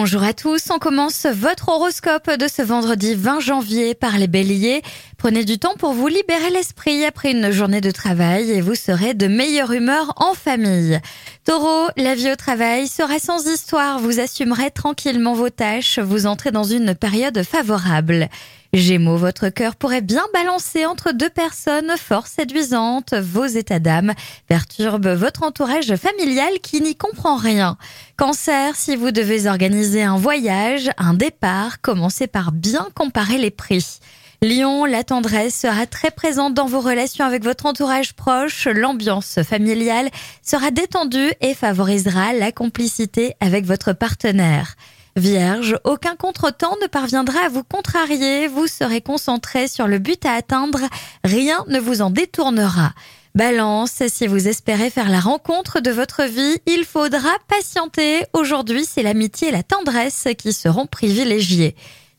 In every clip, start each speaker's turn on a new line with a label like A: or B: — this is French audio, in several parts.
A: Bonjour à tous, on commence votre horoscope de ce vendredi 20 janvier par les béliers. Prenez du temps pour vous libérer l'esprit après une journée de travail et vous serez de meilleure humeur en famille. Taureau, la vie au travail sera sans histoire, vous assumerez tranquillement vos tâches, vous entrez dans une période favorable. Gémeaux, votre cœur pourrait bien balancer entre deux personnes fort séduisantes. Vos états d'âme perturbent votre entourage familial qui n'y comprend rien. Cancer, si vous devez organiser un voyage, un départ, commencez par bien comparer les prix. Lion, la tendresse sera très présente dans vos relations avec votre entourage proche. L'ambiance familiale sera détendue et favorisera la complicité avec votre partenaire. Vierge, aucun contretemps ne parviendra à vous contrarier, vous serez concentré sur le but à atteindre, rien ne vous en détournera. Balance, si vous espérez faire la rencontre de votre vie, il faudra patienter. Aujourd'hui, c'est l'amitié et la tendresse qui seront privilégiées.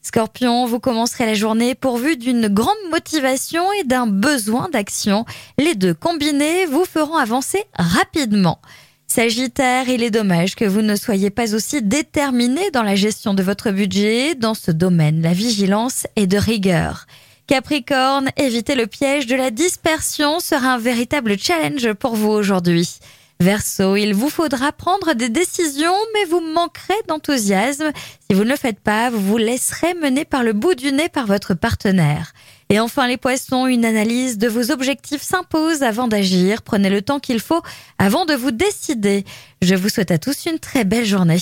A: Scorpion, vous commencerez la journée pourvu d'une grande motivation et d'un besoin d'action. Les deux combinés vous feront avancer rapidement. Sagittaire, il est dommage que vous ne soyez pas aussi déterminé dans la gestion de votre budget. Dans ce domaine, la vigilance est de rigueur. Capricorne, éviter le piège de la dispersion sera un véritable challenge pour vous aujourd'hui. Verseau, il vous faudra prendre des décisions, mais vous manquerez d'enthousiasme. Si vous ne le faites pas, vous vous laisserez mener par le bout du nez par votre partenaire. Et enfin les poissons, une analyse de vos objectifs s'impose avant d'agir. Prenez le temps qu'il faut avant de vous décider. Je vous souhaite à tous une très belle journée.